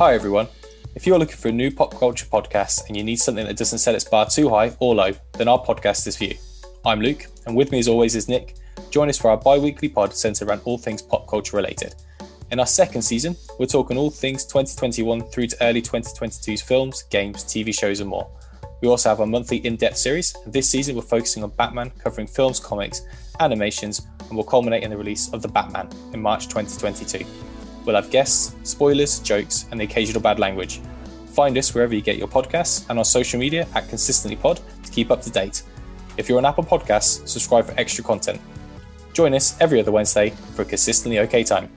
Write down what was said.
Hi, everyone. If you're looking for a new pop culture podcast and you need something that doesn't set its bar too high or low, then our podcast is for you. I'm Luke, and with me as always is Nick. Join us for our bi weekly pod centered around all things pop culture related. In our second season, we're talking all things 2021 through to early 2022's films, games, TV shows, and more. We also have our monthly in depth series, this season we're focusing on Batman, covering films, comics, animations, and will culminate in the release of The Batman in March 2022. We'll have guests, spoilers, jokes, and the occasional bad language. Find us wherever you get your podcasts and on social media at ConsistentlyPod to keep up to date. If you're on Apple Podcasts, subscribe for extra content. Join us every other Wednesday for a consistently okay time.